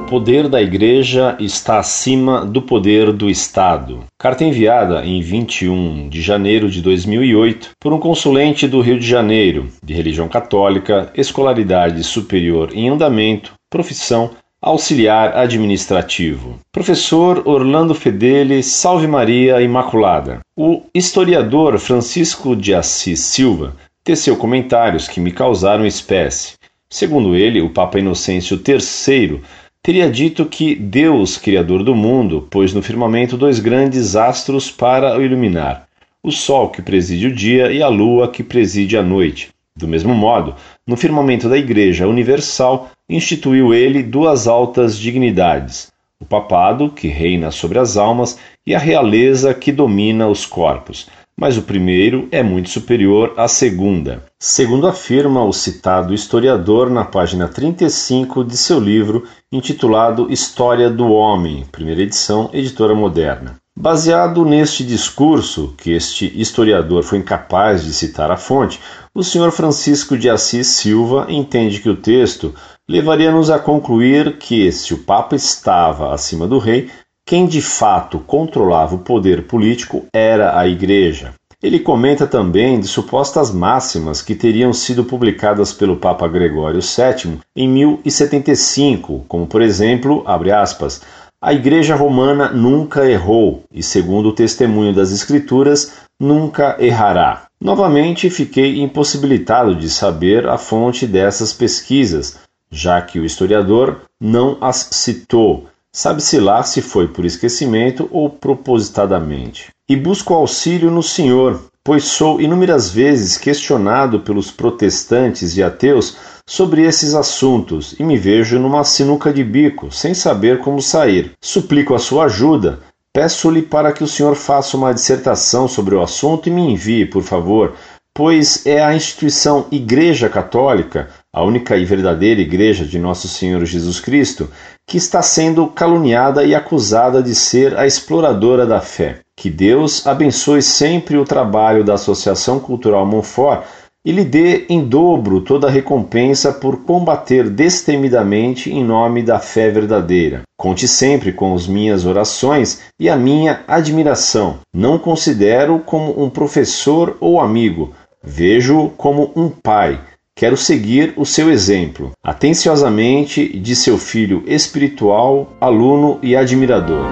poder da Igreja está acima do poder do Estado. Carta enviada em 21 de janeiro de 2008 por um consulente do Rio de Janeiro, de religião católica, escolaridade superior em andamento, profissão auxiliar administrativo. Professor Orlando Fedeli, Salve Maria Imaculada. O historiador Francisco de Assis Silva teceu comentários que me causaram espécie. Segundo ele, o Papa Inocêncio III teria dito que Deus, Criador do mundo, pôs no firmamento dois grandes astros para o iluminar: o Sol, que preside o dia, e a Lua, que preside a noite. Do mesmo modo, no firmamento da Igreja Universal, instituiu ele duas altas dignidades: o papado, que reina sobre as almas, e a realeza, que domina os corpos. Mas o primeiro é muito superior à segunda, segundo afirma o citado historiador na página 35 de seu livro intitulado História do Homem, primeira edição, editora moderna. Baseado neste discurso, que este historiador foi incapaz de citar a fonte, o Sr. Francisco de Assis Silva entende que o texto levaria-nos a concluir que, se o Papa estava acima do rei, quem de fato controlava o poder político era a Igreja. Ele comenta também de supostas máximas que teriam sido publicadas pelo Papa Gregório VII em 1075, como por exemplo, aspas, a Igreja Romana nunca errou e, segundo o testemunho das Escrituras, nunca errará. Novamente fiquei impossibilitado de saber a fonte dessas pesquisas, já que o historiador não as citou. Sabe-se lá se foi por esquecimento ou propositadamente. E busco auxílio no Senhor, pois sou inúmeras vezes questionado pelos protestantes e ateus sobre esses assuntos e me vejo numa sinuca de bico, sem saber como sair. Suplico a sua ajuda. Peço-lhe para que o senhor faça uma dissertação sobre o assunto e me envie, por favor, pois é a instituição Igreja Católica, a única e verdadeira Igreja de Nosso Senhor Jesus Cristo, que está sendo caluniada e acusada de ser a exploradora da fé. Que Deus abençoe sempre o trabalho da Associação Cultural Monfort e lhe dê em dobro toda a recompensa por combater destemidamente em nome da fé verdadeira. Conte sempre com as minhas orações e a minha admiração. Não considero como um professor ou amigo, vejo-o como um pai. Quero seguir o seu exemplo. Atenciosamente, de seu filho espiritual, aluno e admirador.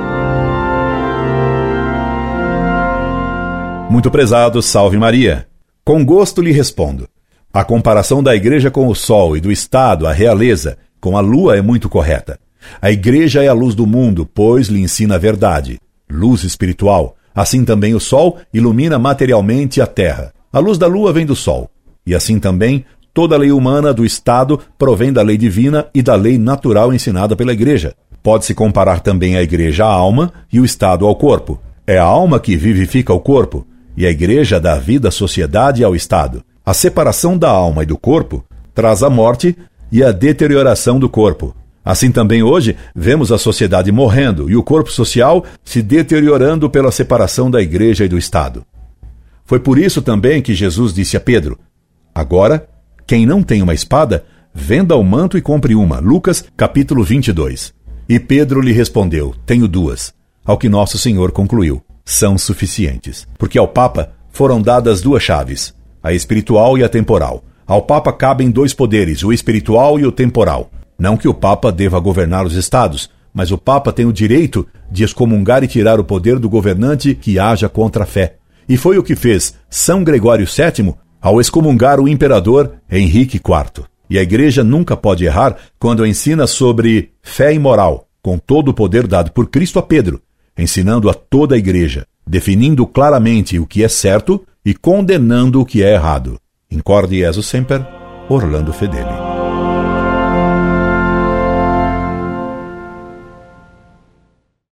Muito prezado, salve Maria. Com gosto lhe respondo. A comparação da igreja com o sol e do Estado, a realeza, com a lua é muito correta. A igreja é a luz do mundo, pois lhe ensina a verdade. Luz espiritual. Assim também o sol ilumina materialmente a terra. A luz da lua vem do sol. E assim também toda lei humana do Estado provém da lei divina e da lei natural ensinada pela igreja. Pode-se comparar também a igreja à alma e o Estado ao corpo. É a alma que vivifica o corpo, e a Igreja dá vida à sociedade e ao Estado. A separação da alma e do corpo traz a morte e a deterioração do corpo. Assim também hoje vemos a sociedade morrendo e o corpo social se deteriorando pela separação da Igreja e do Estado. Foi por isso também que Jesus disse a Pedro: Agora, quem não tem uma espada, venda o manto e compre uma. Lucas, capítulo 22. E Pedro lhe respondeu: Tenho duas. Ao que nosso Senhor concluiu: são suficientes, porque ao Papa foram dadas duas chaves, a espiritual e a temporal. Ao Papa cabem dois poderes, o espiritual e o temporal. Não que o Papa deva governar os estados, mas o Papa tem o direito de excomungar e tirar o poder do governante que haja contra a fé. E foi o que fez São Gregório VII ao excomungar o imperador Henrique IV. E a Igreja nunca pode errar quando ensina sobre fé e moral, com todo o poder dado por Cristo a Pedro, ensinando a toda a igreja, definindo claramente o que é certo e condenando o que é errado. Incorde Jesus Semper, Orlando Fedeli.